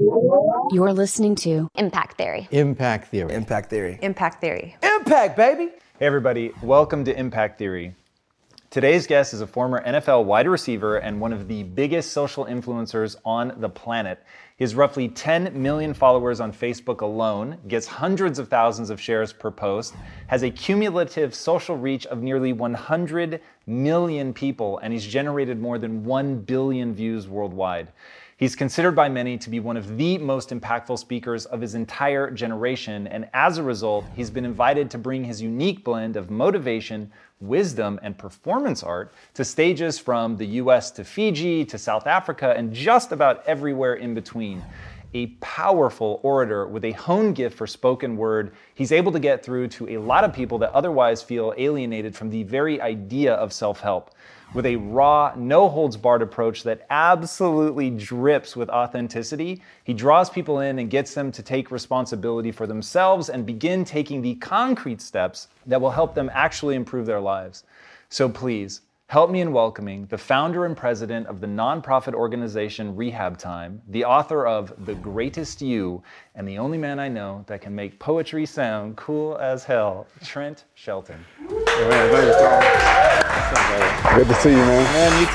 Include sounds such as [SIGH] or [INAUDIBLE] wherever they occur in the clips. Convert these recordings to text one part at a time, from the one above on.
You're listening to Impact Theory. Impact Theory. Impact Theory. Impact Theory. Impact, baby! Hey, everybody, welcome to Impact Theory. Today's guest is a former NFL wide receiver and one of the biggest social influencers on the planet. He has roughly 10 million followers on Facebook alone, gets hundreds of thousands of shares per post, has a cumulative social reach of nearly 100 million people, and he's generated more than 1 billion views worldwide. He's considered by many to be one of the most impactful speakers of his entire generation, and as a result, he's been invited to bring his unique blend of motivation, wisdom, and performance art to stages from the US to Fiji to South Africa and just about everywhere in between. A powerful orator with a honed gift for spoken word, he's able to get through to a lot of people that otherwise feel alienated from the very idea of self help with a raw, no holds barred approach that absolutely drips with authenticity. He draws people in and gets them to take responsibility for themselves and begin taking the concrete steps that will help them actually improve their lives. So please, Help me in welcoming the founder and president of the nonprofit organization Rehab Time, the author of The Greatest You, and the only man I know that can make poetry sound cool as hell, Trent Shelton. man, thank you, Good to see you, man. Man, you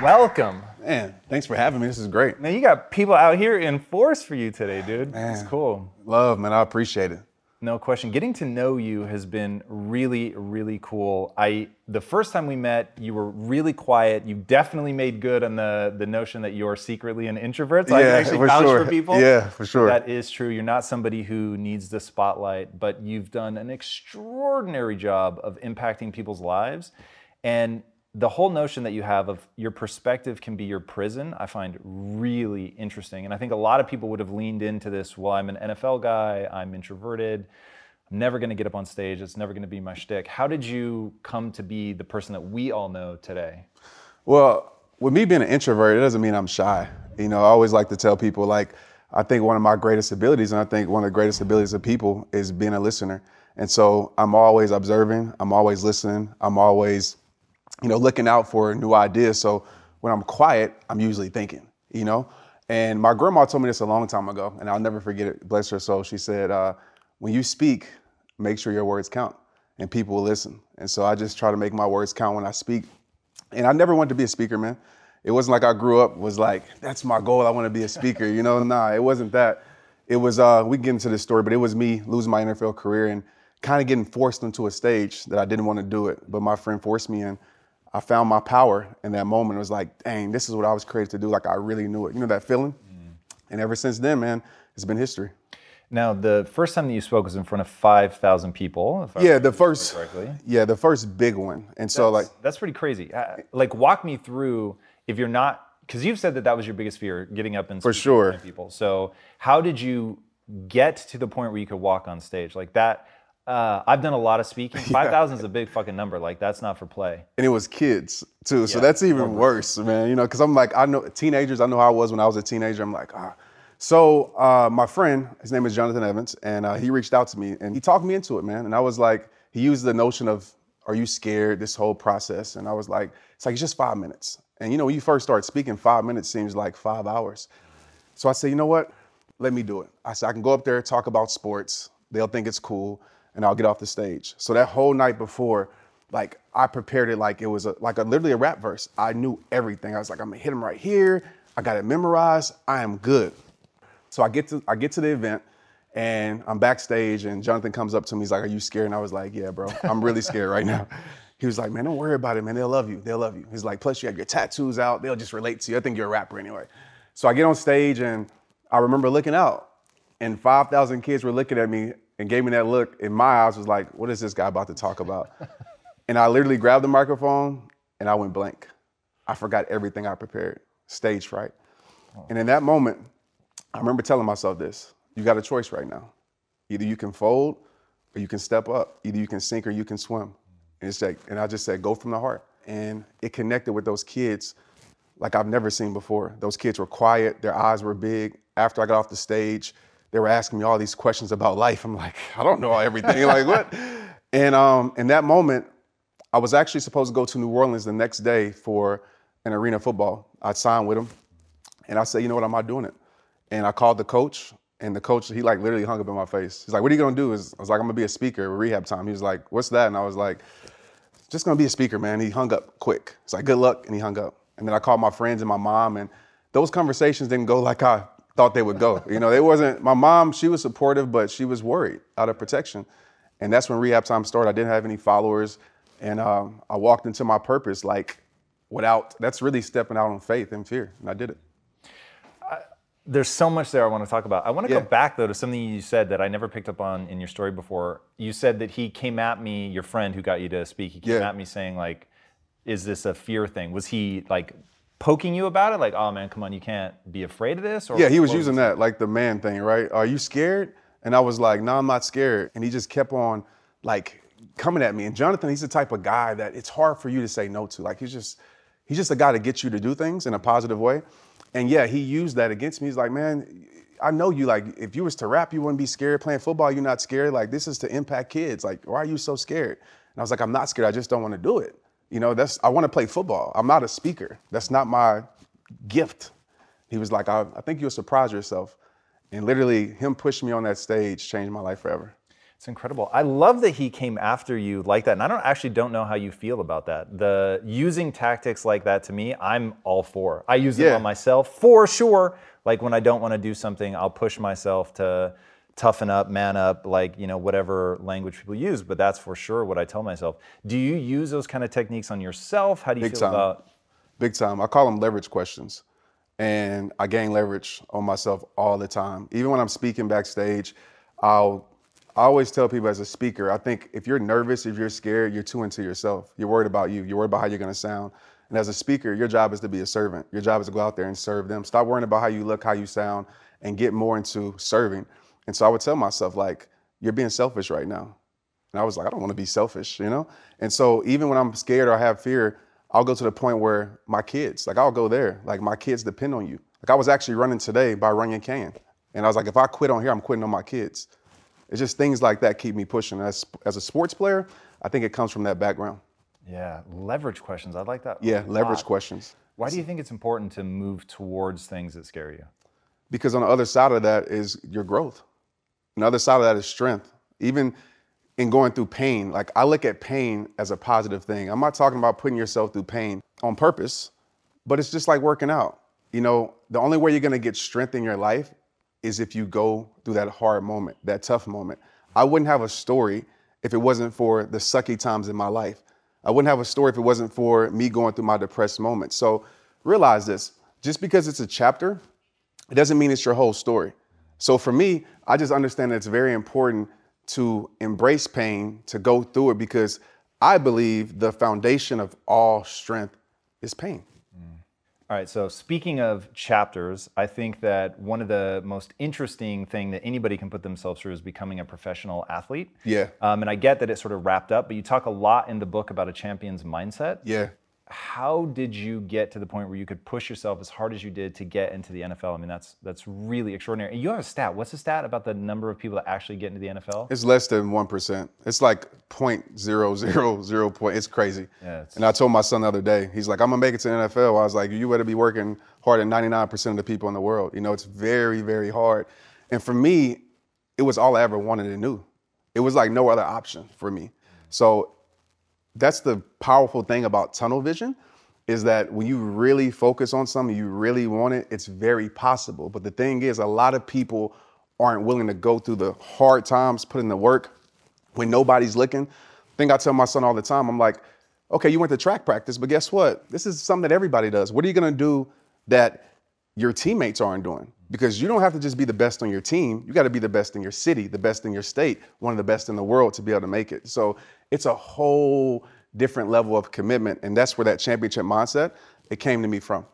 too. Welcome. Man, thanks for having me. This is great. Man, you got people out here in force for you today, dude. Man, it's cool. Love, man. I appreciate it. No question. Getting to know you has been really, really cool. I the first time we met, you were really quiet. You definitely made good on the the notion that you're secretly an introvert. So yeah, I can actually for vouch sure. for people. Yeah, for sure. That is true. You're not somebody who needs the spotlight, but you've done an extraordinary job of impacting people's lives. And the whole notion that you have of your perspective can be your prison, I find really interesting. And I think a lot of people would have leaned into this. Well, I'm an NFL guy. I'm introverted. I'm never going to get up on stage. It's never going to be my shtick. How did you come to be the person that we all know today? Well, with me being an introvert, it doesn't mean I'm shy. You know, I always like to tell people like I think one of my greatest abilities, and I think one of the greatest abilities of people is being a listener. And so I'm always observing. I'm always listening. I'm always you know, looking out for new ideas. So when I'm quiet, I'm usually thinking, you know. And my grandma told me this a long time ago, and I'll never forget it. Bless her soul. She said, uh, "When you speak, make sure your words count, and people will listen." And so I just try to make my words count when I speak. And I never wanted to be a speaker, man. It wasn't like I grew up was like, "That's my goal. I want to be a speaker." You know, nah, it wasn't that. It was uh, we get into this story, but it was me losing my NFL career and kind of getting forced into a stage that I didn't want to do it, but my friend forced me in. I found my power in that moment. It was like, dang, this is what I was created to do. Like I really knew it. You know that feeling? Mm. And ever since then, man, it's been history. Now, the first time that you spoke was in front of 5,000 people. yeah, the first, yeah, the first big one. And that's, so like, that's pretty crazy. Uh, like walk me through if you're not, because you've said that that was your biggest fear, getting up and for sure people. So how did you get to the point where you could walk on stage like that? Uh, I've done a lot of speaking. [LAUGHS] Five thousand yeah. is a big fucking number. Like that's not for play. And it was kids too, yeah, so that's even worse, man. You know, because I'm like, I know teenagers. I know how I was when I was a teenager. I'm like, ah. So uh, my friend, his name is Jonathan Evans, and uh, he reached out to me and he talked me into it, man. And I was like, he used the notion of, are you scared? This whole process, and I was like, it's like it's just five minutes. And you know, when you first start speaking, five minutes seems like five hours. So I said, you know what? Let me do it. I said I can go up there talk about sports. They'll think it's cool and I'll get off the stage. So that whole night before, like I prepared it like it was a, like a, literally a rap verse. I knew everything. I was like, I'm gonna hit him right here. I got it memorized. I am good. So I get to I get to the event and I'm backstage and Jonathan comes up to me. He's like, Are you scared? And I was like, Yeah, bro. I'm really scared right now. [LAUGHS] He was like, Man, don't worry about it, man. They'll love you. They'll love you. He's like, Plus you have your tattoos out. They'll just relate to you. I think you're a rapper anyway. So I get on stage and I remember looking out and 5,000 kids were looking at me and gave me that look in my eyes was like, what is this guy about to talk about? and I literally grabbed the microphone and I went blank. I forgot everything I prepared, stage fright. And in that moment, I remember telling myself this you got a choice right now. Either you can fold or you can step up. Either you can sink or you can swim. And, it's like, and I just said, go from the heart. And it connected with those kids like I've never seen before. Those kids were quiet, their eyes were big. After I got off the stage, they were asking me all these questions about life. I'm like, [LAUGHS] I don't know everything. like what? [LAUGHS] And um, in that moment, I was actually supposed to go to New Orleans the next day for an arena football. I signed with him, and I said, you know what, I'm not doing it. And I called the coach, and the coach, he like literally hung up in my face. He's like, what are you gonna do? I was like, I'm gonna be a speaker rehab time. He was like, what's that? And I was like, just gonna be a speaker, man. He hung up quick. It's like, good luck, and he hung up. And then I called my friends and my mom, and those conversations didn't go like I thought they would go. You know, they wasn't, my mom, she was supportive, but she was worried out of protection. And that's when rehab time started. I didn't have any followers. And um, I walked into my purpose like without, that's really stepping out on faith and fear. And I did it. there's so much there I want to talk about. I want to Yeah. go back though to something you said that I never picked up on in your story before. You said that he came at me, your friend who got you to speak, he came Yeah. at me saying like, "Is this a fear thing?" Was he like poking you about it? Like, "Oh man, come on, you can't be afraid of this." Or Yeah, he was using that like the man thing, right? Are you scared? And I was like, no, I'm not scared. And he just kept on like coming at me. And Jonathan, he's the type of guy that it's hard for you to say no to. Like he's just he's just a guy to get you to do things in a positive way. And yeah, he used that against me. He's like, man, I know you like if you was to rap, you wouldn't be scared. Playing football, you're not scared. Like this is to impact kids. Like, why are you so scared? And I was like, I'm not scared. I just don't want to do it. You know, that's I want to play football. I'm not a speaker. That's not my gift. He was like, I, I think you'll surprise yourself. And literally, him pushing me on that stage changed my life forever. It's incredible. I love that he came after you like that, and I don't actually don't know how you feel about that. The using tactics like that to me, I'm all for. I use Yeah. on myself for sure. Like when I don't want to do something, I'll push myself to toughen up, man up, like you know whatever language people use. But that's for sure what I tell myself. Do you use those kind of techniques on yourself? How do you Big feel time. about? Big time. I call them leverage questions. And I gain leverage on myself all the time. Even when I'm speaking backstage, I'll I always tell people as a speaker, I think if you're nervous, if you're scared, you're too into yourself. You're worried about you. You're worried about how you're gonna sound. And as a speaker, your job is to be a servant. Your job is to go out there and serve them. Stop worrying about how you look, how you sound, and get more into serving. And so I would tell myself, like, you're being selfish right now. And I was like, I don't want to be selfish, you know? And so even when I'm scared or I have fear, I'll go to the point where my kids, like I'll go there. Like my kids depend on you. Like I was actually running today by Runyon Can. And I was like, if I quit on here, I'm quitting on my kids. It's just things like that keep me pushing. As, as a sports player, I think it comes from that background. Yeah, leverage questions. I like that. Yeah, leverage lot. questions. Why do you think it's important to move towards things that scare you? because on the other side of that is your growth. On the other side of that is strength. Even in going through pain, like I look at pain as a positive thing. I'm not talking about putting yourself through pain on purpose, but it's just like working out. You know, the only way you're gonna get strength in your life is if you go through that hard moment, that tough moment. I wouldn't have a story if it wasn't for the sucky times in my life. I wouldn't have a story if it wasn't for me going through my depressed moments. So realize this just because it's a chapter, it doesn't mean it's your whole story. So for me, I just understand that it's very important to embrace pain, to go through it, because I believe the foundation of all strength is pain. All right, so speaking of chapters, I think that one of the most interesting thing that anybody can put themselves through is becoming a professional athlete. Yeah. Um, and I get that it's sort of wrapped up, but you talk a lot in the book about a champion's mindset. Yeah. How did you get to the point where you could push yourself as hard as you did to get into the NFL? I mean, that's that's really extraordinary. And you have a stat. What's the stat about the number of people that actually get into the NFL? It's less than 1%. It's like 0.000 point. It's crazy. Yeah, it's- and I told my son the other day, he's like, I'm gonna make it to the NFL. I was like, you better be working harder than 99% of the people in the world. You know, it's very, very hard. And for me, it was all I ever wanted and knew. It was like no other option for me. So that's the powerful thing about tunnel vision is that when you really focus on something, you really want it, it's very possible. But the thing is, a lot of people aren't willing to go through the hard times, put in the work when nobody's looking. Thing I tell my son all the time, I'm like, okay, you went to track practice, but guess what? This is something that everybody does. What are you gonna do that your teammates aren't doing? Because you don't have to just be the best on your team. You got to be the best in your city, the best in your state, one of the best in the world to be able to make it. So it's a whole different level of commitment, and that's where that championship mindset it came to me from.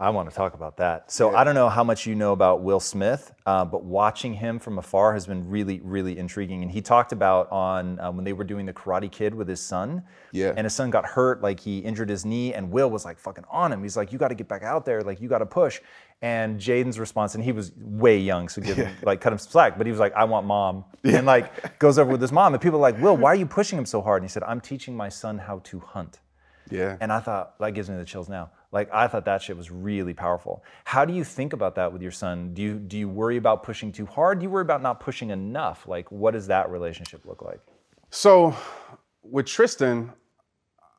I want to talk about that. So I don't know how much you know about Will Smith, uh, but watching him from afar has been really, really intriguing. And he talked about on uh, when they were doing the Karate Kid with his son. Yeah. And his son got hurt, like he injured his knee, and Will was like fucking on him. He's like, "You got to get back out there, like you got to push." And Jaden's response, and he was way young, so give him like cut him some slack. But he was like, "I want mom," and like goes over with his mom, and people are like, "Will, why are you pushing him so hard?" And he said, "I'm teaching my son how to hunt." Yeah. And I thought that gives me the chills now. Like I thought that shit was really powerful. How do you think about that with your son? Do you do you worry about pushing too hard? Do you worry about not pushing enough? Like what does that relationship look like? So with Tristan,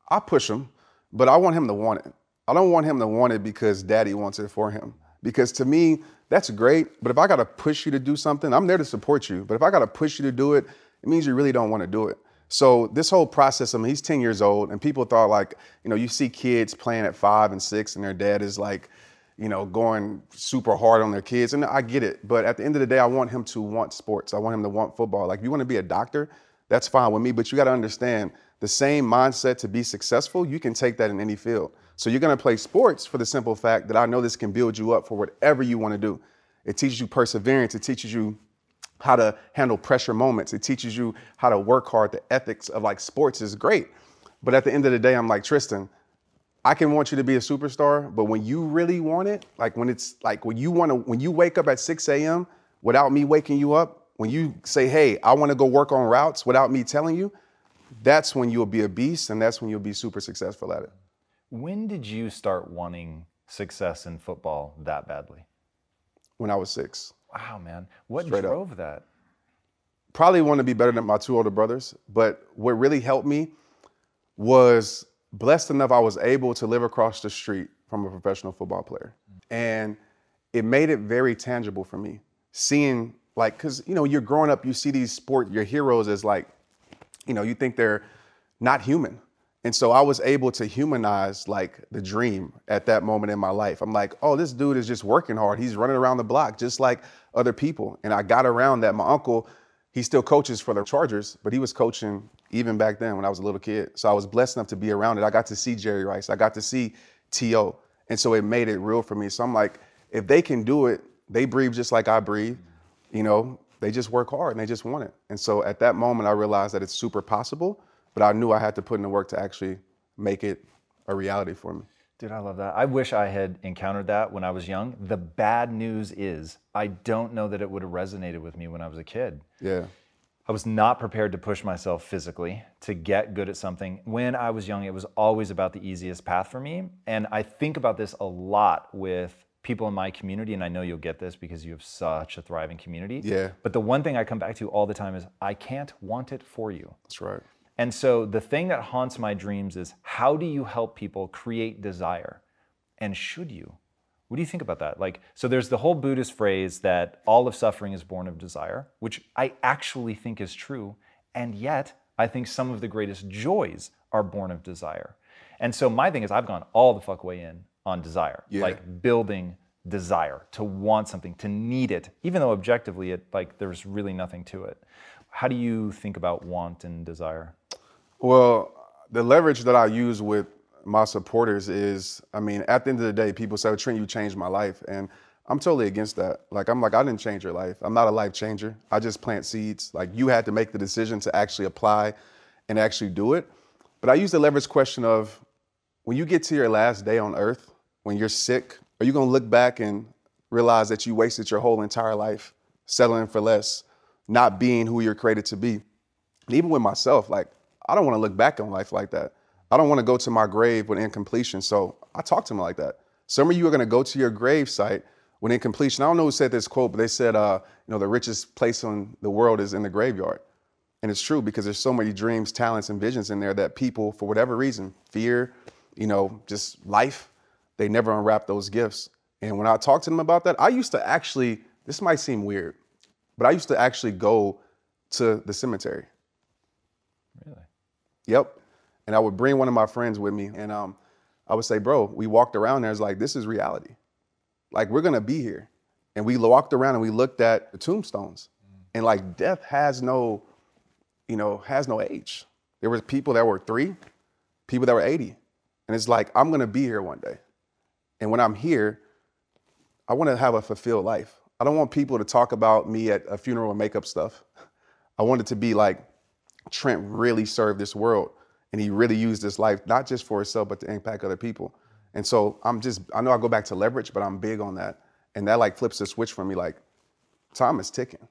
I push him, but I want him to want it. I don't want him to want it because daddy wants it for him. Because to me, that's great. But if I gotta push you to do something, I'm there to support you. But if I gotta push you to do it, it means you really don't want to do it. So this whole process, I mean, he's 10 years old, and people thought like, you know, you see kids playing at five and six, and their dad is like, you know, going super hard on their kids, and I get it. But at the end of the day, I want him to want sports. I want him to want football. Like, if you want to be a doctor, that's fine with me. But you got to understand the same mindset to be successful. You can take that in any field. So you're going to play sports for the simple fact that I know this can build you up for whatever you want to do. It teaches you perseverance. It teaches you how to handle pressure moments. It teaches you how to work hard. The ethics of like sports is great. But at the end of the day, I'm like, Tristan, I can want you to be a superstar, but when you really want it, like when it's like when you want to, when you wake up at 6 a.m. without me waking you up, when you say, hey, I want to go work on routes without me telling you, that's when you'll be a beast and that's when you'll be super successful at it. When did you start wanting success in football that badly? When I was six. Wow, man. What Straight up. drove that? probably want to be better than my two older brothers, but what really helped me was blessed enough I was able to live across the street from a professional football player. And it made it very tangible for me. Seeing like cuz you know, you're growing up, you see these sport your heroes as like you know, you think they're not human. And so I was able to humanize like the dream at that moment in my life. I'm like, oh, this dude is just working hard. He's running around the block just like other people. And I got around that. My uncle, he still coaches for the Chargers, but he was coaching even back then when I was a little kid. So I was blessed enough to be around it. I got to see Jerry Rice. I got to see T.O. And so it made it real for me. So I'm like, if they can do it, they breathe just like I breathe. You know, they just work hard and they just want it. And so at that moment, I realized that it's super possible, but I knew I had to put in the work to actually make it a reality for me. Dude, I love that. I wish I had encountered that when I was young. The bad news is, I don't know that it would have resonated with me when I was a kid. Yeah. I was not prepared to push myself physically to get good at something. When I was young, it was always about the easiest path for me. And I think about this a lot with people in my community, and I know you'll get this because you have such a thriving community. Yeah. But the one thing I come back to all the time is I can't want it for you. That's right. And so the thing that haunts my dreams is how do you help people create desire? And should you? What do you think about that? Like, so there's the whole Buddhist phrase that all of suffering is born of desire, which I actually think is true. And yet, I think some of the greatest joys are born of desire. And so my thing is, I've gone all the fuck way in on desire, Yeah. like building desire, to want something, to need it, even though objectively it like there's really nothing to it. How do you think about want and desire? Well, the leverage that I use with my supporters is, I mean, at the end of the day, people say, Trent, you changed my life. And I'm totally against that. Like, I'm like, I didn't change your life. I'm not a life changer. I just plant seeds. Like, you had to make the decision to actually apply and actually do it. But I use the leverage question of when you get to your last day on earth, when you're sick, are you gonna look back and realize that you wasted your whole entire life settling for less, not being who you're created to be? And even with myself, like, I don't wanna look back on life like that. I don't wanna go to my grave with incompletion. So I talk to them like that. Some of you are gonna go to your grave site with incompletion. I don't know who said this quote, but they said, uh, you know, the richest place in the world is in the graveyard. And it's true because there's so many dreams, talents, and visions in there that people, for whatever reason, fear, you know, just life, they never unwrap those gifts. And when I talk to them about that, I used to actually, this might seem weird, but I used to actually go to the cemetery. Yep. And I would bring one of my friends with me, and um, I would say, "Bro, we walked around there. It's like this is reality. Like we're gonna be here." And we walked around and we looked at the tombstones, and like death has no, you know, has no age. There was people that were three, people that were eighty, and it's like I'm gonna be here one day. And when I'm here, I want to have a fulfilled life. I don't want people to talk about me at a funeral and make up stuff. [LAUGHS] I want it to be like Trent really served this world and he really used his life not just for himself but to impact other people. And so I'm just I know I go back to leverage, but I'm big on that. And that like flips the switch for me like time is ticking.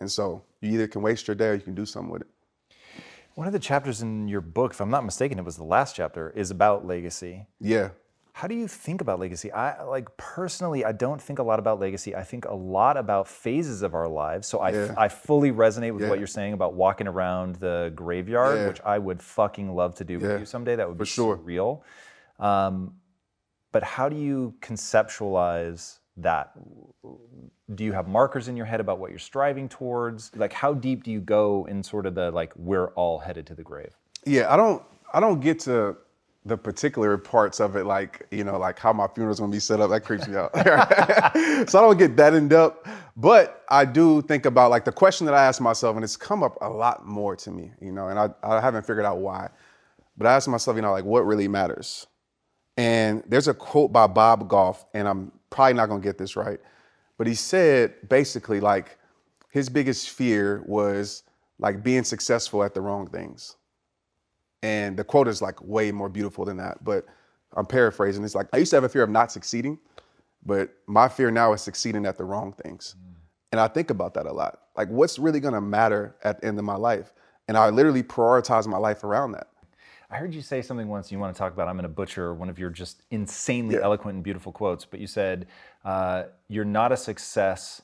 And so you either can waste your day or you can do something with it. One of the chapters in your book, if I'm not mistaken, it was the last chapter, is about legacy. Yeah. How do you think about legacy? I like personally, I don't think a lot about legacy. I think a lot about phases of our lives. So I, Yeah. I fully resonate with Yeah. what you're saying about walking around the graveyard, Yeah. which I would fucking love to do with you someday. That would For be sure. surreal. Um, but how do you conceptualize that? Do you have markers in your head about what you're striving towards? Like, how deep do you go in sort of the like we're all headed to the grave? Yeah, I don't I don't get to the particular parts of it, like, you know, like how my funeral's gonna be set up. That creeps me out. [LAUGHS] [LAUGHS] so I don't get that in depth. But I do think about like the question that I ask myself, and it's come up a lot more to me, you know, and I, I haven't figured out why. But I ask myself, you know, like what really matters? And there's a quote by Bob Goff, and I'm probably not gonna get this right, but he said basically like his biggest fear was like being successful at the wrong things. And the quote is like way more beautiful than that, but I'm paraphrasing. It's like I used to have a fear of not succeeding, but my fear now is succeeding at the wrong things. And I think about that a lot. Like what's really gonna matter at the end of my life? And I literally prioritize my life around that. I heard you say something once you want to talk about. I'm going to butcher one of your just insanely Yeah. eloquent and beautiful quotes, but you said, uh, You're not a success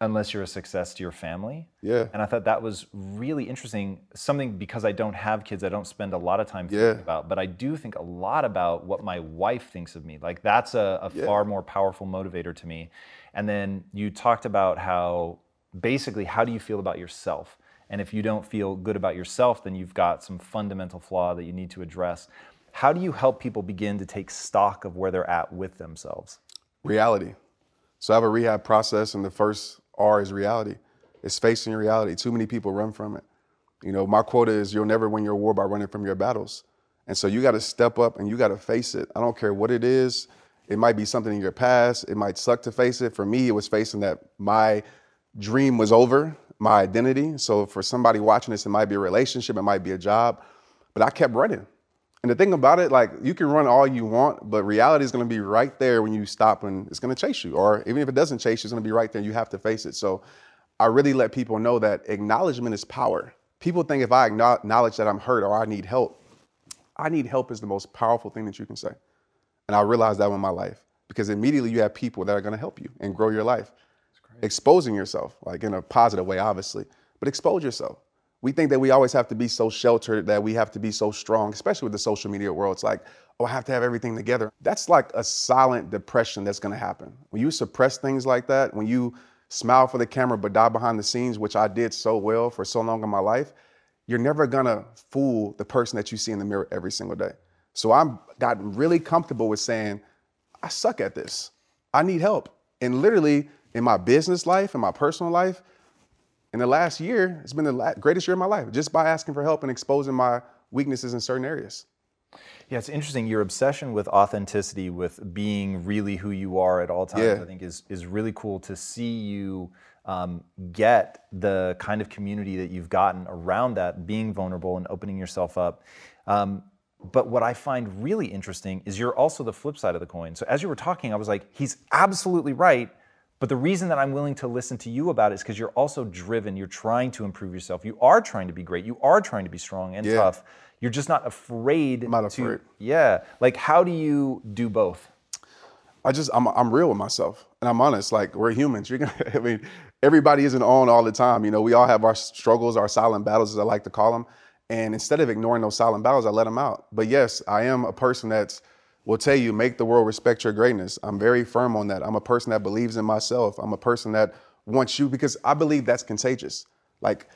unless you're a success to your family. Yeah. And I thought that was really interesting. Something because I don't have kids, I don't spend a lot of time Yeah. thinking about, but I do think a lot about what my wife thinks of me. Like that's a, a Yeah. far more powerful motivator to me. And then you talked about how basically, how do you feel about yourself? And if you don't feel good about yourself, then you've got some fundamental flaw that you need to address. How do you help people begin to take stock of where they're at with themselves? reality. So I have a rehab process, and the first R is reality. It's facing reality. Too many people run from it. You know, my quote is you'll never win your war by running from your battles. And so you got to step up and you got to face it. I don't care what it is. It might be something in your past. It might suck to face it. For me, it was facing that my dream was over, my identity. So for somebody watching this, it might be a relationship, it might be a job. But I kept running. And the thing about it, like you can run all you want, but reality is going to be right there when you stop and it's going to chase you. Or even if it doesn't chase you, it's going to be right there. You have to face it. So I really let people know that acknowledgement is power. People think if I acknowledge that I'm hurt or I need help, I need help is the most powerful thing that you can say. And I realized that in my life because immediately you have people that are going to help you and grow your life. Exposing yourself, like in a positive way, obviously, but expose yourself. We think that we always have to be so sheltered, that we have to be so strong, especially with the social media world. It's like, oh, I have to have everything together. That's like a silent depression that's gonna happen. When you suppress things like that, when you smile for the camera but die behind the scenes, which I did so well for so long in my life, you're never gonna fool the person that you see in the mirror every single day. So I'm gotten really comfortable with saying, I suck at this. I need help. And literally in my business life, in my personal life, in the last year, it's been the la- greatest year of my life just by asking for help and exposing my weaknesses in certain areas. Yeah, it's interesting. Your obsession with authenticity, with being really who you are at all times, Yeah. I think is is really cool to see you um, get the kind of community that you've gotten around that, being vulnerable and opening yourself up. Um, but what I find really interesting is you're also the flip side of the coin. So as you were talking, I was like, he's absolutely right. But the reason that I'm willing to listen to you about it is because you're also driven. You're trying to improve yourself. You are trying to be great. You are trying to be strong and Yeah. tough. You're just not afraid I'm not to afraid. yeah. Like, how do you do both? I just I'm I'm real with myself and I'm honest. Like we're humans. You're gonna. [LAUGHS] I mean, everybody isn't on all the time. You know, we all have our struggles, our silent battles, as I like to call them. And instead of ignoring those silent battles, I let them out. But yes, I am a person that's will tell you make the world respect your greatness. I'm very firm on that. I'm a person that believes in myself. I'm a person that wants you because I believe that's contagious. Like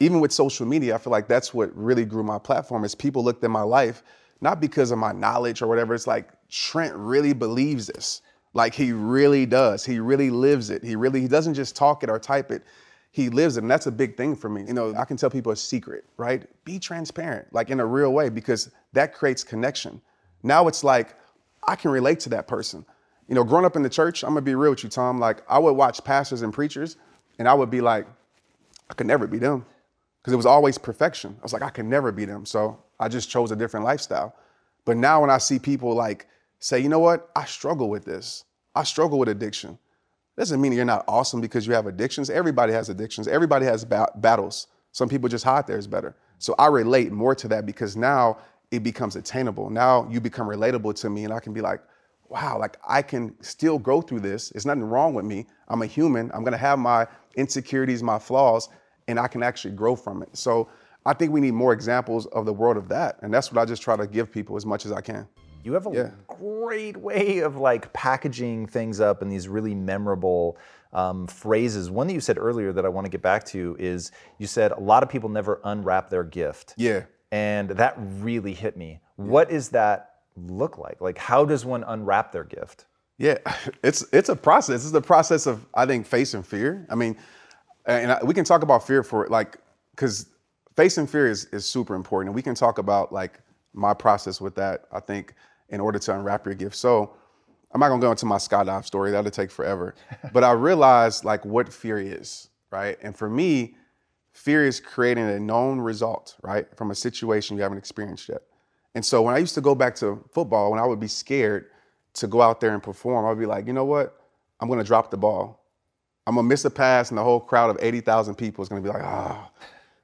even with social media, I feel like that's what really grew my platform is people looked at my life, not because of my knowledge or whatever. It's like Trent really believes this. Like he really does. He really lives it. He really he doesn't just talk it or type it. He lives it. And that's a big thing for me. You know, I can tell people a secret, right? Be transparent, like in a real way, because that creates connection. Now it's like I can relate to that person. You know, growing up in the church, I'm gonna be real with you, Tom. Like, I would watch pastors and preachers, and I would be like, I could never be them. Because it was always perfection. I was like, I can never be them. So I just chose a different lifestyle. But now when I see people like say, you know what, I struggle with this. I struggle with addiction. Doesn't mean you're not awesome because you have addictions. Everybody has addictions. Everybody has ba- battles. Some people just hide theirs better. So I relate more to that because now it becomes attainable. Now you become relatable to me and I can be like, wow, like I can still go through this. There's nothing wrong with me. I'm a human. I'm gonna have my insecurities, my flaws, and I can actually grow from it. So I think we need more examples of the world of that. And that's what I just try to give people as much as I can. You have a Yeah. great way of like packaging things up in these really memorable um, phrases. One that you said earlier that I want to get back to is you said a lot of people never unwrap their gift. Yeah. And that really hit me. What does that look like? Like, how does one unwrap their gift? Yeah, [LAUGHS] it's it's a process. It's the process of I think facing fear. I mean, and I, we can talk about fear for like because facing fear is is super important, and we can talk about like my process with that. I think in order to unwrap your gift. So I'm not gonna go into my skydive story. That'll take forever. [LAUGHS] but I realized like what fear is, right? And for me, fear is creating a known result, right, from a situation you haven't experienced yet. And so when I used to go back to football, when I would be scared to go out there and perform, I'd be like, you know what? I'm gonna drop the ball. I'm gonna miss a pass, and the whole crowd of 80,000 people is gonna be like, ah.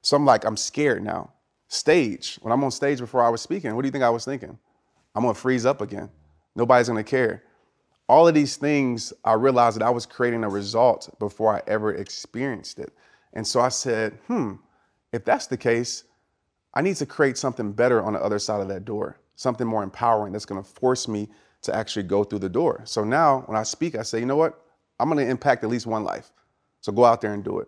So I'm like, I'm scared now. Stage, when I'm on stage before I was speaking, what do you think I was thinking? I'm gonna freeze up again. Nobody's gonna care. All of these things, I realized that I was creating a result before I ever experienced it. And so I said, hmm, if that's the case, I need to create something better on the other side of that door, something more empowering that's gonna force me to actually go through the door. So now when I speak, I say, you know what? I'm gonna impact at least one life. So go out there and do it.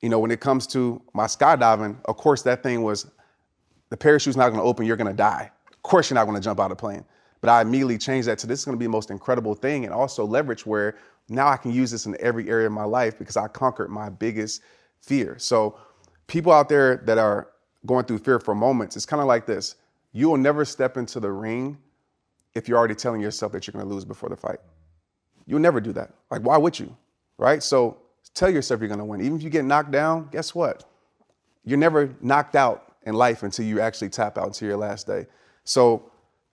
You know, when it comes to my skydiving, of course, that thing was the parachute's not gonna open, you're gonna die. Of course, you're not gonna jump out of the plane. But I immediately changed that to this is gonna be the most incredible thing and also leverage where now I can use this in every area of my life because I conquered my biggest fear. So, people out there that are going through fear for moments, it's kind of like this you will never step into the ring if you're already telling yourself that you're gonna lose before the fight. You'll never do that. Like, why would you? Right? So, tell yourself you're gonna win. Even if you get knocked down, guess what? You're never knocked out in life until you actually tap out until your last day. So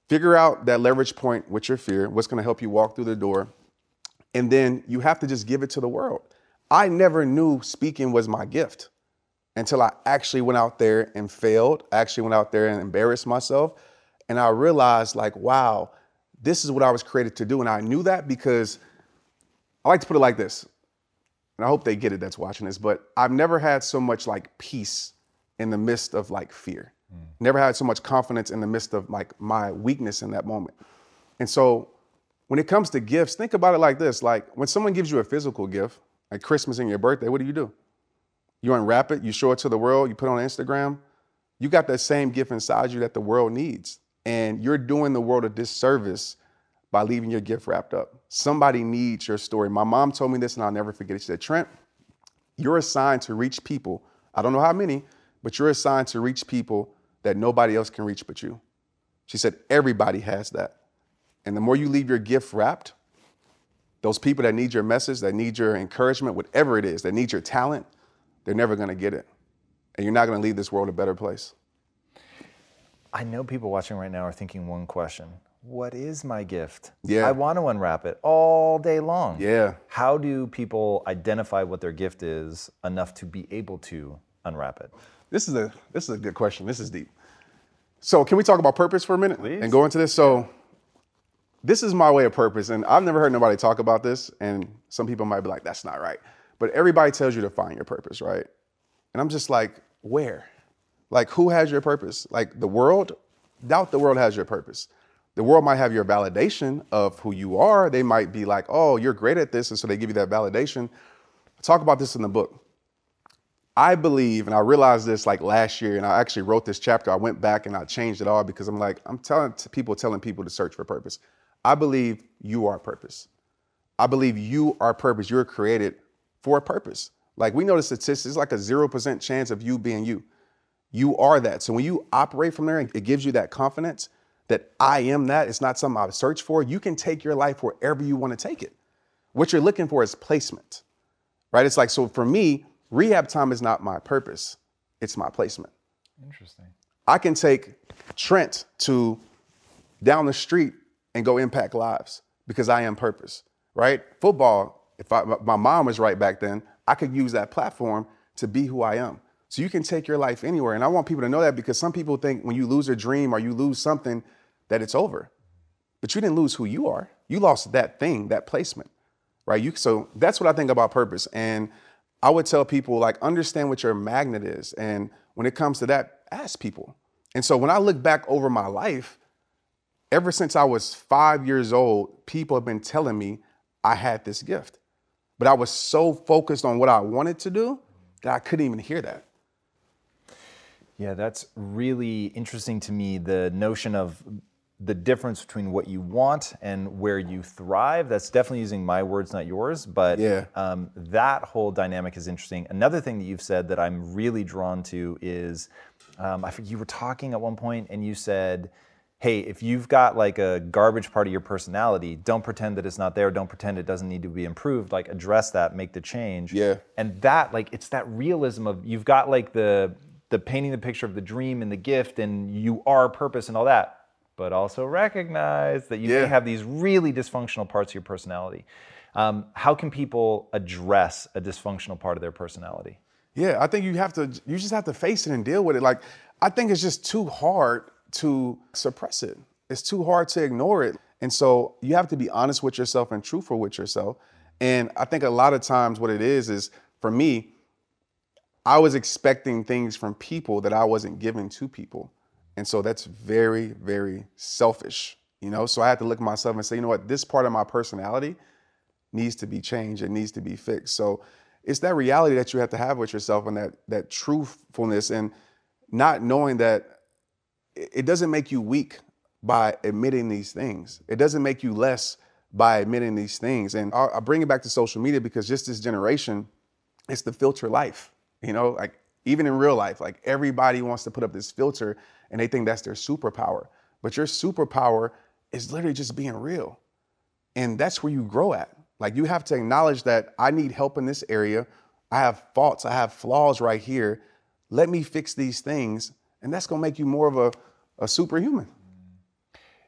figure out that leverage point with your fear, what's gonna help you walk through the door, and then you have to just give it to the world. I never knew speaking was my gift until I actually went out there and failed. I actually went out there and embarrassed myself. And I realized, like, wow, this is what I was created to do. And I knew that because I like to put it like this, and I hope they get it that's watching this, but I've never had so much like peace in the midst of like fear. Mm. Never had so much confidence in the midst of like my weakness in that moment. And so when it comes to gifts, think about it like this like when someone gives you a physical gift, like Christmas and your birthday, what do you do? You unwrap it, you show it to the world, you put it on Instagram. You got that same gift inside you that the world needs. And you're doing the world a disservice by leaving your gift wrapped up. Somebody needs your story. My mom told me this and I'll never forget it. She said, Trent, you're assigned to reach people. I don't know how many, but you're assigned to reach people that nobody else can reach but you. She said, everybody has that. And the more you leave your gift wrapped, those people that need your message, that need your encouragement, whatever it is, that need your talent, they're never gonna get it. And you're not gonna leave this world a better place. I know people watching right now are thinking one question What is my gift? Yeah. I want to unwrap it all day long. Yeah. How do people identify what their gift is enough to be able to unwrap it? This is a this is a good question. This is deep. So can we talk about purpose for a minute Please. and go into this? So this is my way of purpose, and I've never heard nobody talk about this. And some people might be like, "That's not right," but everybody tells you to find your purpose, right? And I'm just like, where? Like, who has your purpose? Like the world? Doubt the world has your purpose. The world might have your validation of who you are. They might be like, "Oh, you're great at this," and so they give you that validation. I talk about this in the book. I believe, and I realized this like last year, and I actually wrote this chapter. I went back and I changed it all because I'm like, I'm telling people, telling people to search for purpose. I believe you are purpose. I believe you are purpose. You're created for a purpose. Like we know the statistics, it's like a 0% chance of you being you. You are that. So when you operate from there, it gives you that confidence that I am that. It's not something I've searched for. You can take your life wherever you want to take it. What you're looking for is placement, right? It's like, so for me, rehab time is not my purpose, it's my placement. Interesting. I can take Trent to down the street and go impact lives because I am purpose, right? Football, if I, my mom was right back then, I could use that platform to be who I am. So you can take your life anywhere. And I want people to know that because some people think when you lose a dream or you lose something that it's over. But you didn't lose who you are. You lost that thing, that placement. Right? You so that's what I think about purpose. And I would tell people like understand what your magnet is. And when it comes to that, ask people. And so when I look back over my life, ever since I was five years old, people have been telling me I had this gift. But I was so focused on what I wanted to do that I couldn't even hear that. Yeah, that's really interesting to me. The notion of the difference between what you want and where you thrive. That's definitely using my words, not yours. But yeah. um, that whole dynamic is interesting. Another thing that you've said that I'm really drawn to is um, I think you were talking at one point and you said, hey, if you've got like a garbage part of your personality, don't pretend that it's not there. Don't pretend it doesn't need to be improved. Like address that, make the change. Yeah. And that, like, it's that realism of you've got like the the painting the picture of the dream and the gift and you are purpose and all that but also recognize that you Yeah. may have these really dysfunctional parts of your personality um, how can people address a dysfunctional part of their personality Yeah, I think you have to you just have to face it and deal with it. Like I think it's just too hard to suppress it. It's too hard to ignore it. And so you have to be honest with yourself and truthful with yourself. And I think a lot of times what it is is for me, I was expecting things from people that I wasn't giving to people. And so that's very, very selfish, you know? So I had to look at myself and say, you know what, this part of my personality needs to be changed. It needs to be fixed. So it's that reality that you have to have with yourself and that that truthfulness and not knowing that it doesn't make you weak by admitting these things. It doesn't make you less by admitting these things. And I'll bring it back to social media because just this generation, it's the filter life. You know, like even in real life, like everybody wants to put up this filter and they think that's their superpower. But your superpower is literally just being real. And that's where you grow at. Like you have to acknowledge that I need help in this area. I have faults, I have flaws right here. Let me fix these things. And that's gonna make you more of a, a superhuman.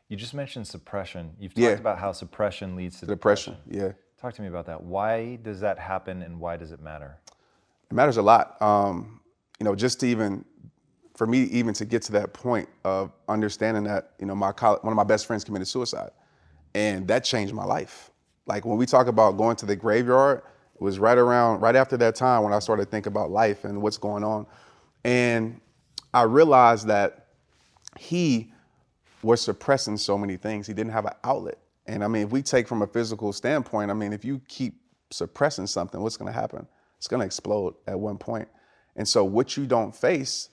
you just mentioned suppression you've talked Yeah. about how suppression leads to Depression. Yeah. talk to me about that why does that happen and why does it matter It matters a lot. Um, you know, just to even for me, even to get to that point of understanding that, you know, my coll- one of my best friends committed suicide, and that changed my life. Like when we talk about going to the graveyard, it was right around right after that time when I started to think about life and what's going on, and I realized that he was suppressing so many things. He didn't have an outlet. And I mean, if we take from a physical standpoint, I mean, if you keep suppressing something, what's going to happen? It's going to explode at one point. And so what you don't face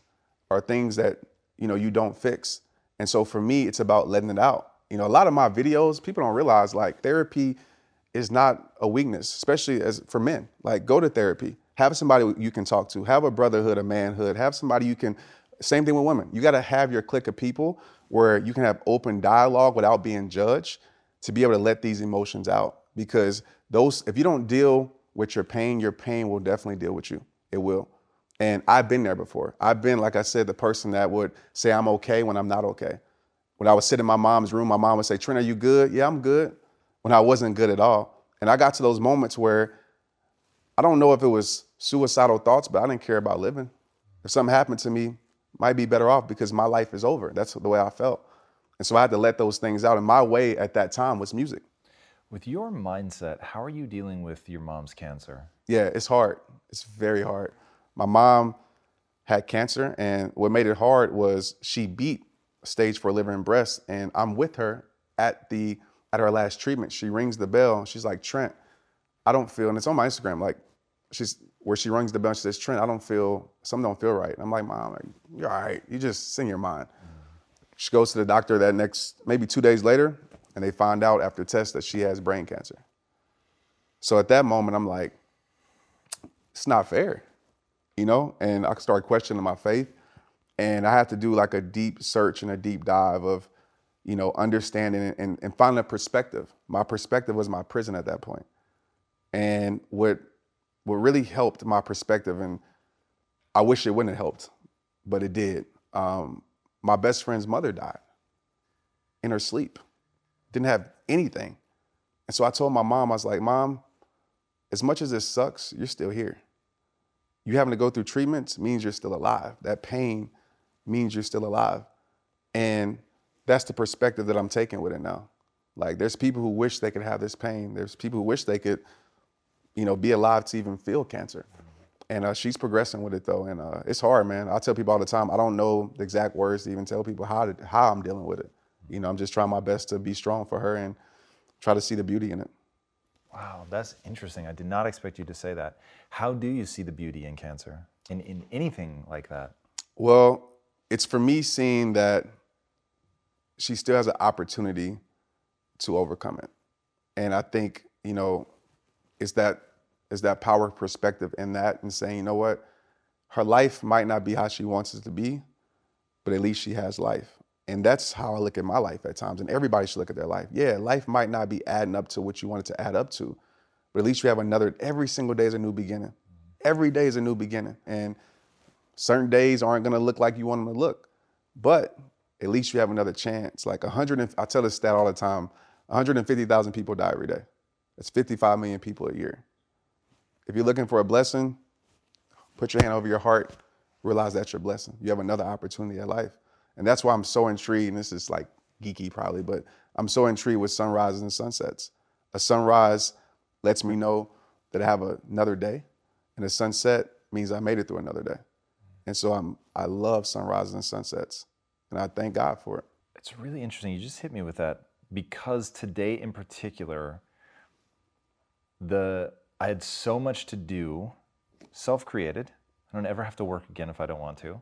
are things that, you know, you don't fix. And so for me, it's about letting it out. You know, a lot of my videos, people don't realize like therapy is not a weakness, especially as for men. Like go to therapy. Have somebody you can talk to. Have a brotherhood, a manhood. Have somebody you can same thing with women. You got to have your clique of people where you can have open dialogue without being judged to be able to let these emotions out. Because those, if you don't deal with your pain, your pain will definitely deal with you. It will. And I've been there before. I've been, like I said, the person that would say I'm okay when I'm not okay. When I would sit in my mom's room, my mom would say, Trent, are you good? Yeah, I'm good. When I wasn't good at all. And I got to those moments where I don't know if it was suicidal thoughts, but I didn't care about living. If something happened to me, might be better off because my life is over. That's the way I felt. And so I had to let those things out. And my way at that time was music. with your mindset how are you dealing with your mom's cancer Yeah, it's hard. It's very hard. My mom had cancer, and what made it hard was she beat stage four liver and breast, and I'm with her at the at her last treatment. She rings the bell. She's like, Trent, I don't feel, and it's on my Instagram. Like, she's where she rings the and She says, Trent, I don't feel something don't feel right. I'm like, Mom, you're all right. You just sing your mind. She goes to the doctor that next maybe two days later, and they find out after tests that she has brain cancer. So at that moment, I'm like, it's not fair, you know? And I started questioning my faith. And I had to do like a deep search and a deep dive of you know, understanding and, and finding a perspective. My perspective was my prison at that point. And what what really helped my perspective, and I wish it wouldn't have helped, but it did. Um, my best friend's mother died in her sleep, didn't have anything. And so I told my mom, I was like, Mom, as much as this sucks, you're still here. You having to go through treatments means you're still alive. That pain means you're still alive. And that's the perspective that I'm taking with it now. Like there's people who wish they could have this pain. There's people who wish they could, you know, be alive to even feel cancer. And uh, she's progressing with it though, and uh, it's hard, man. I tell people all the time, I don't know the exact words to even tell people how to, how I'm dealing with it. You know, I'm just trying my best to be strong for her and try to see the beauty in it. Wow, that's interesting. I did not expect you to say that. How do you see the beauty in cancer, in, in anything like that? Well, it's for me seeing that she still has an opportunity to overcome it. And I think, you know, it's that it's that power perspective in that and saying, you know what, her life might not be how she wants it to be, but at least she has life. And that's how I look at my life at times. And everybody should look at their life. Yeah, life might not be adding up to what you want it to add up to, but at least you have another, every single day is a new beginning. Every day is a new beginning. And certain days aren't gonna look like you want them to look, but at least you have another chance. Like 100, and, I tell this stat all the time 150,000 people die every day. That's 55 million people a year. If you're looking for a blessing, put your hand over your heart, realize that's your blessing. You have another opportunity at life. And that's why I'm so intrigued, and this is like geeky probably, but I'm so intrigued with sunrises and sunsets. A sunrise lets me know that I have another day, and a sunset means I made it through another day. And so I'm I love sunrises and sunsets, and I thank God for it. It's really interesting. You just hit me with that because today in particular, the I had so much to do, self-created. I don't ever have to work again if I don't want to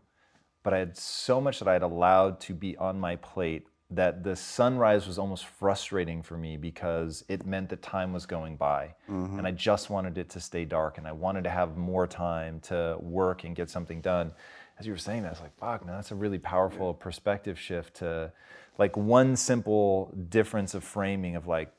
but I had so much that I had allowed to be on my plate that the sunrise was almost frustrating for me because it meant that time was going by mm-hmm. and I just wanted it to stay dark and I wanted to have more time to work and get something done. As you were saying that, I was like, fuck, man, that's a really powerful perspective shift to like one simple difference of framing of like,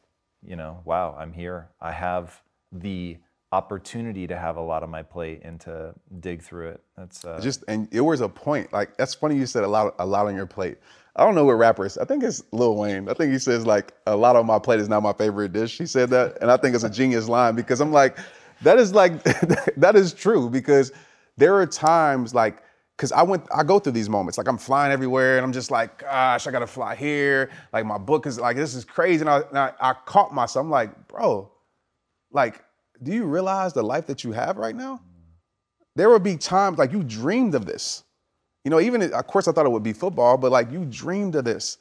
you know, wow, I'm here. I have the opportunity to have a lot on my plate and to dig through it. That's uh, just and it was a point. Like that's funny you said a lot a lot on your plate. I don't know what rappers. I think it's Lil Wayne. I think he says like a lot on my plate is not my favorite dish. He said that, and I think it's a genius line because I'm like, that is like [LAUGHS] that is true because there are times like because I went I go through these moments like I'm flying everywhere and I'm just like gosh I gotta fly here like my book is like this is crazy and I, and I, I caught myself I'm like bro like do you realize the life that you have right now? There will be times like you dreamed of this. You know, even of course I thought it would be football, but like you dreamed of this.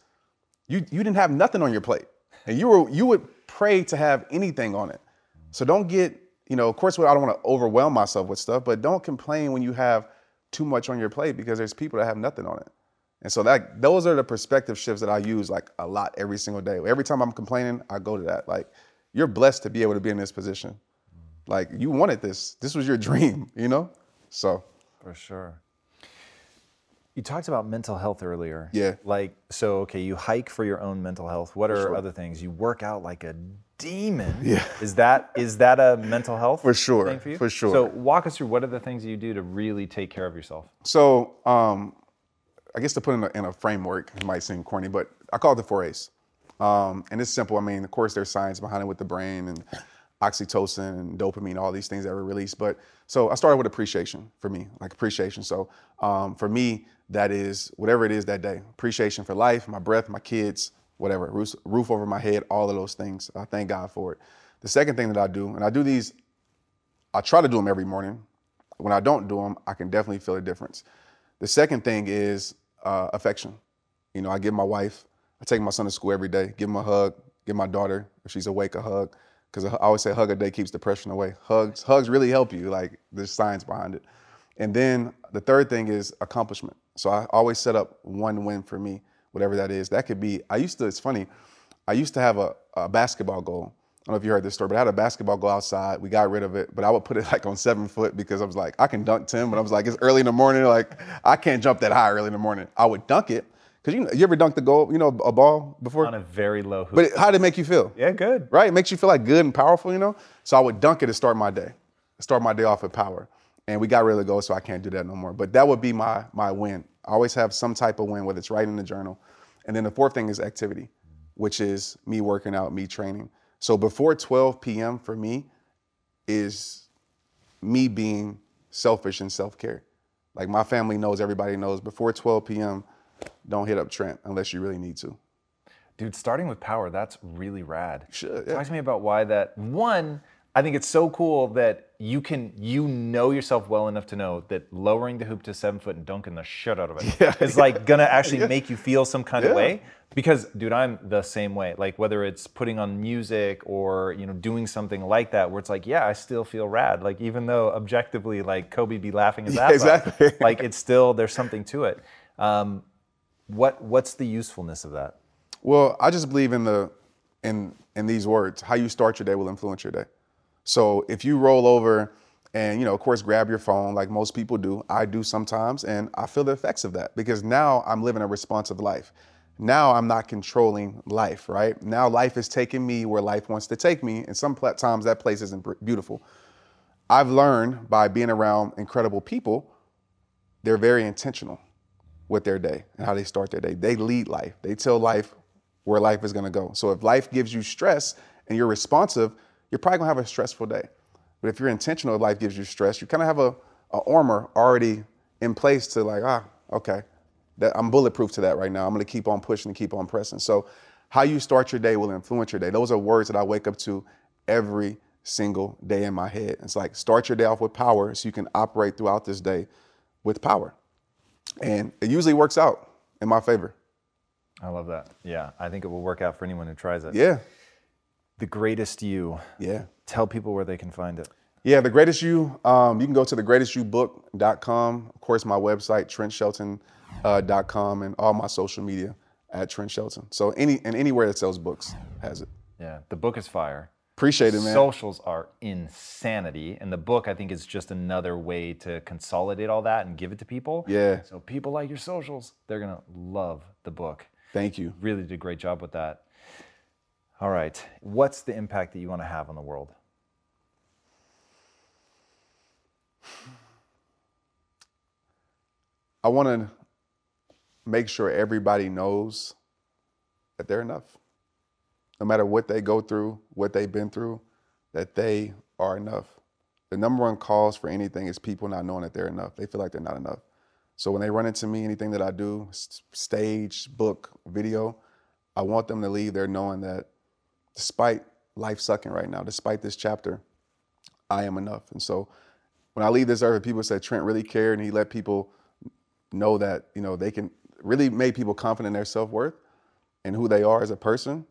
You you didn't have nothing on your plate. And you were you would pray to have anything on it. So don't get, you know, of course I don't want to overwhelm myself with stuff, but don't complain when you have too much on your plate because there's people that have nothing on it. And so that those are the perspective shifts that I use like a lot every single day. Every time I'm complaining, I go to that. Like, you're blessed to be able to be in this position. Like you wanted this. This was your [LAUGHS] dream, you know? So for sure. You talked about mental health earlier. Yeah. Like, so, okay, you hike for your own mental health. What are sure. other things? You work out like a demon. Yeah. Is that is that a mental health for sure? Thing for you? For sure. So, walk us through what are the things you do to really take care of yourself? So, um, I guess to put in a, in a, framework, it might seem corny, but I call it the four A's. Um, and it's simple. I mean, of course, there's science behind it with the brain and oxytocin and dopamine, all these things that were released. But so I started with appreciation for me, like appreciation. So um, for me, that is whatever it is that day. Appreciation for life, my breath, my kids, whatever, roof, roof over my head, all of those things. I thank God for it. The second thing that I do, and I do these, I try to do them every morning. When I don't do them, I can definitely feel a difference. The second thing is uh, affection. You know, I give my wife, I take my son to school every day, give him a hug, give my daughter, if she's awake, a hug because I always say hug a day keeps depression away. Hugs, hugs really help you. Like there's science behind it. And then the third thing is accomplishment. So I always set up one win for me, whatever that is. That could be. I used to. It's funny. I used to have a, a basketball goal. I don't know if you heard this story, but I had a basketball goal outside. We got rid of it, but I would put it like on seven foot because I was like, I can dunk 10, but I was like, it's early in the morning. Like, I can't jump that high early in the morning. I would dunk it Because you, you ever dunked the goal, you know, a ball before? On a very low hoop. But it, how did it make you feel? yeah, good. Right? It makes you feel like good and powerful, you know? So I would dunk it to start my day. Start my day off with power. And we got rid of the goal, so I can't do that no more. But that would be my my win. I always have some type of win, whether it's writing in the journal. And then the fourth thing is activity, which is me working out, me training. So before 12 p.m. for me is me being selfish and self-care. Like my family knows, everybody knows, before 12 p.m., don't hit up Trent unless you really need to. Dude, starting with power, that's really rad. should, yeah. Talk to me about why that. One, I think it's so cool that you can, you know yourself well enough to know that lowering the hoop to seven foot and dunking the shit out of it [LAUGHS] Yeah, is like gonna actually make you feel some kind of way. Because, dude, I'm the same way. Like whether it's putting on music or you know doing something like that, where it's like, yeah, I still feel rad. Like even though objectively, like Kobe be laughing his [LAUGHS] ass off, exactly. like it's still there's something to it. Um, what what's the usefulness of that? Well, I just believe in the in in these words. How you start your day will influence your day. So if you roll over and you know, of course, grab your phone like most people do, I do sometimes, and I feel the effects of that because now I'm living a responsive life. Now I'm not controlling life, right? Now life is taking me where life wants to take me, and some times that place isn't beautiful. I've learned by being around incredible people, they're very intentional with their day and how they start their day. They lead life. They tell life where life is going to go. So if life gives you stress and you're responsive, you're probably going to have a stressful day. But if you're intentional, if life gives you stress, you kind of have a, a armor already in place to like, ah, okay, that I'm bulletproof to that right now. I'm going to keep on pushing and keep on pressing. So how you start your day will influence your day. Those are words that I wake up to every single day in my head. It's like start your day off with power so you can operate throughout this day with power. And it usually works out in my favor. I love that. Yeah, I think it will work out for anyone who tries it. Yeah, The greatest you. yeah. Tell people where they can find it. Yeah, The Greatest You, um, you can go to thegreatestyoubook.com. Of course, my website, trentshelton.com, and all my social media at Trent Shelton. So any and anywhere that sells books has it. Yeah, the book is fire. Appreciate it, man. Socials are insanity, and the book I think is just another way to consolidate all that and give it to people. Yeah. So people like your socials, they're gonna love the book. Thank you. Really did a great job with that. All right, what's the impact that you want to have on the world? I want to make sure everybody knows that they're enough. No matter what they go through, what they've been through, that they are enough. The number one cause for anything is people not knowing that they're enough. They feel like they're not enough. So when they run into me, anything that I do, stage, book, video, I want them to leave there knowing that despite life sucking right now, despite this chapter, I am enough. And so when I leave this earth, people say Trent really cared and he let people know that you know they can really make people confident in their self-worth and who they are as a person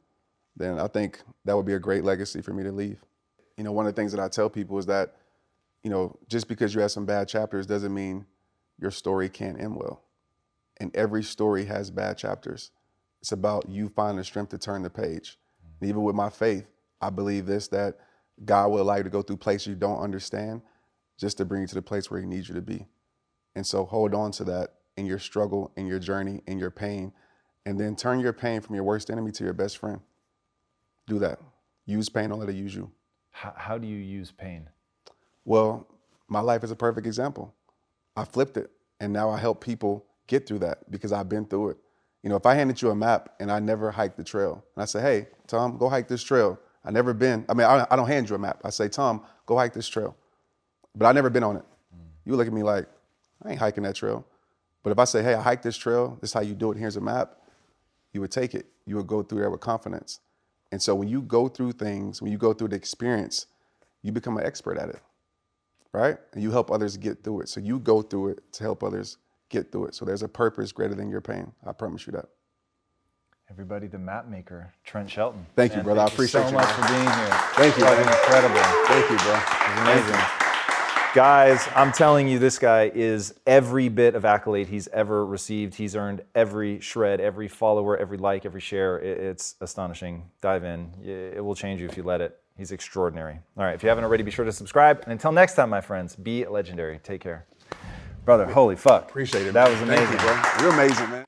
then i think that would be a great legacy for me to leave. You know one of the things that i tell people is that you know just because you have some bad chapters doesn't mean your story can't end well. And every story has bad chapters. It's about you finding the strength to turn the page. And even with my faith i believe this that god will allow you to go through places you don't understand just to bring you to the place where he needs you to be. And so hold on to that in your struggle, in your journey, in your pain, and then turn your pain from your worst enemy to your best friend. Do that. Use pain, don't let it use you. How, how do you use pain? Well, my life is a perfect example. I flipped it, and now I help people get through that because I've been through it. You know, if I handed you a map and I never hiked the trail, and I say, hey, Tom, go hike this trail. I never been, I mean, I, I don't hand you a map. I say, Tom, go hike this trail. But I never been on it. Mm. You look at me like, I ain't hiking that trail. But if I say, hey, I hiked this trail, this is how you do it, here's a map, you would take it. You would go through there with confidence. And so when you go through things, when you go through the experience, you become an expert at it, right? And you help others get through it. So you go through it to help others get through it. So there's a purpose greater than your pain. I promise you that. Everybody, the map maker, Trent Shelton. Thank you, brother. I appreciate you so you, much man. for being here. Thank you, That was incredible. Thank you, bro. It's amazing. Guys, I'm telling you, this guy is every bit of accolade he's ever received. He's earned every shred, every follower, every like, every share. It's astonishing. Dive in. It will change you if you let it. He's extraordinary. All right, if you haven't already, be sure to subscribe. And until next time, my friends, be legendary. Take care. Brother, holy fuck. Appreciate it. That was amazing. You, bro. You're amazing, man.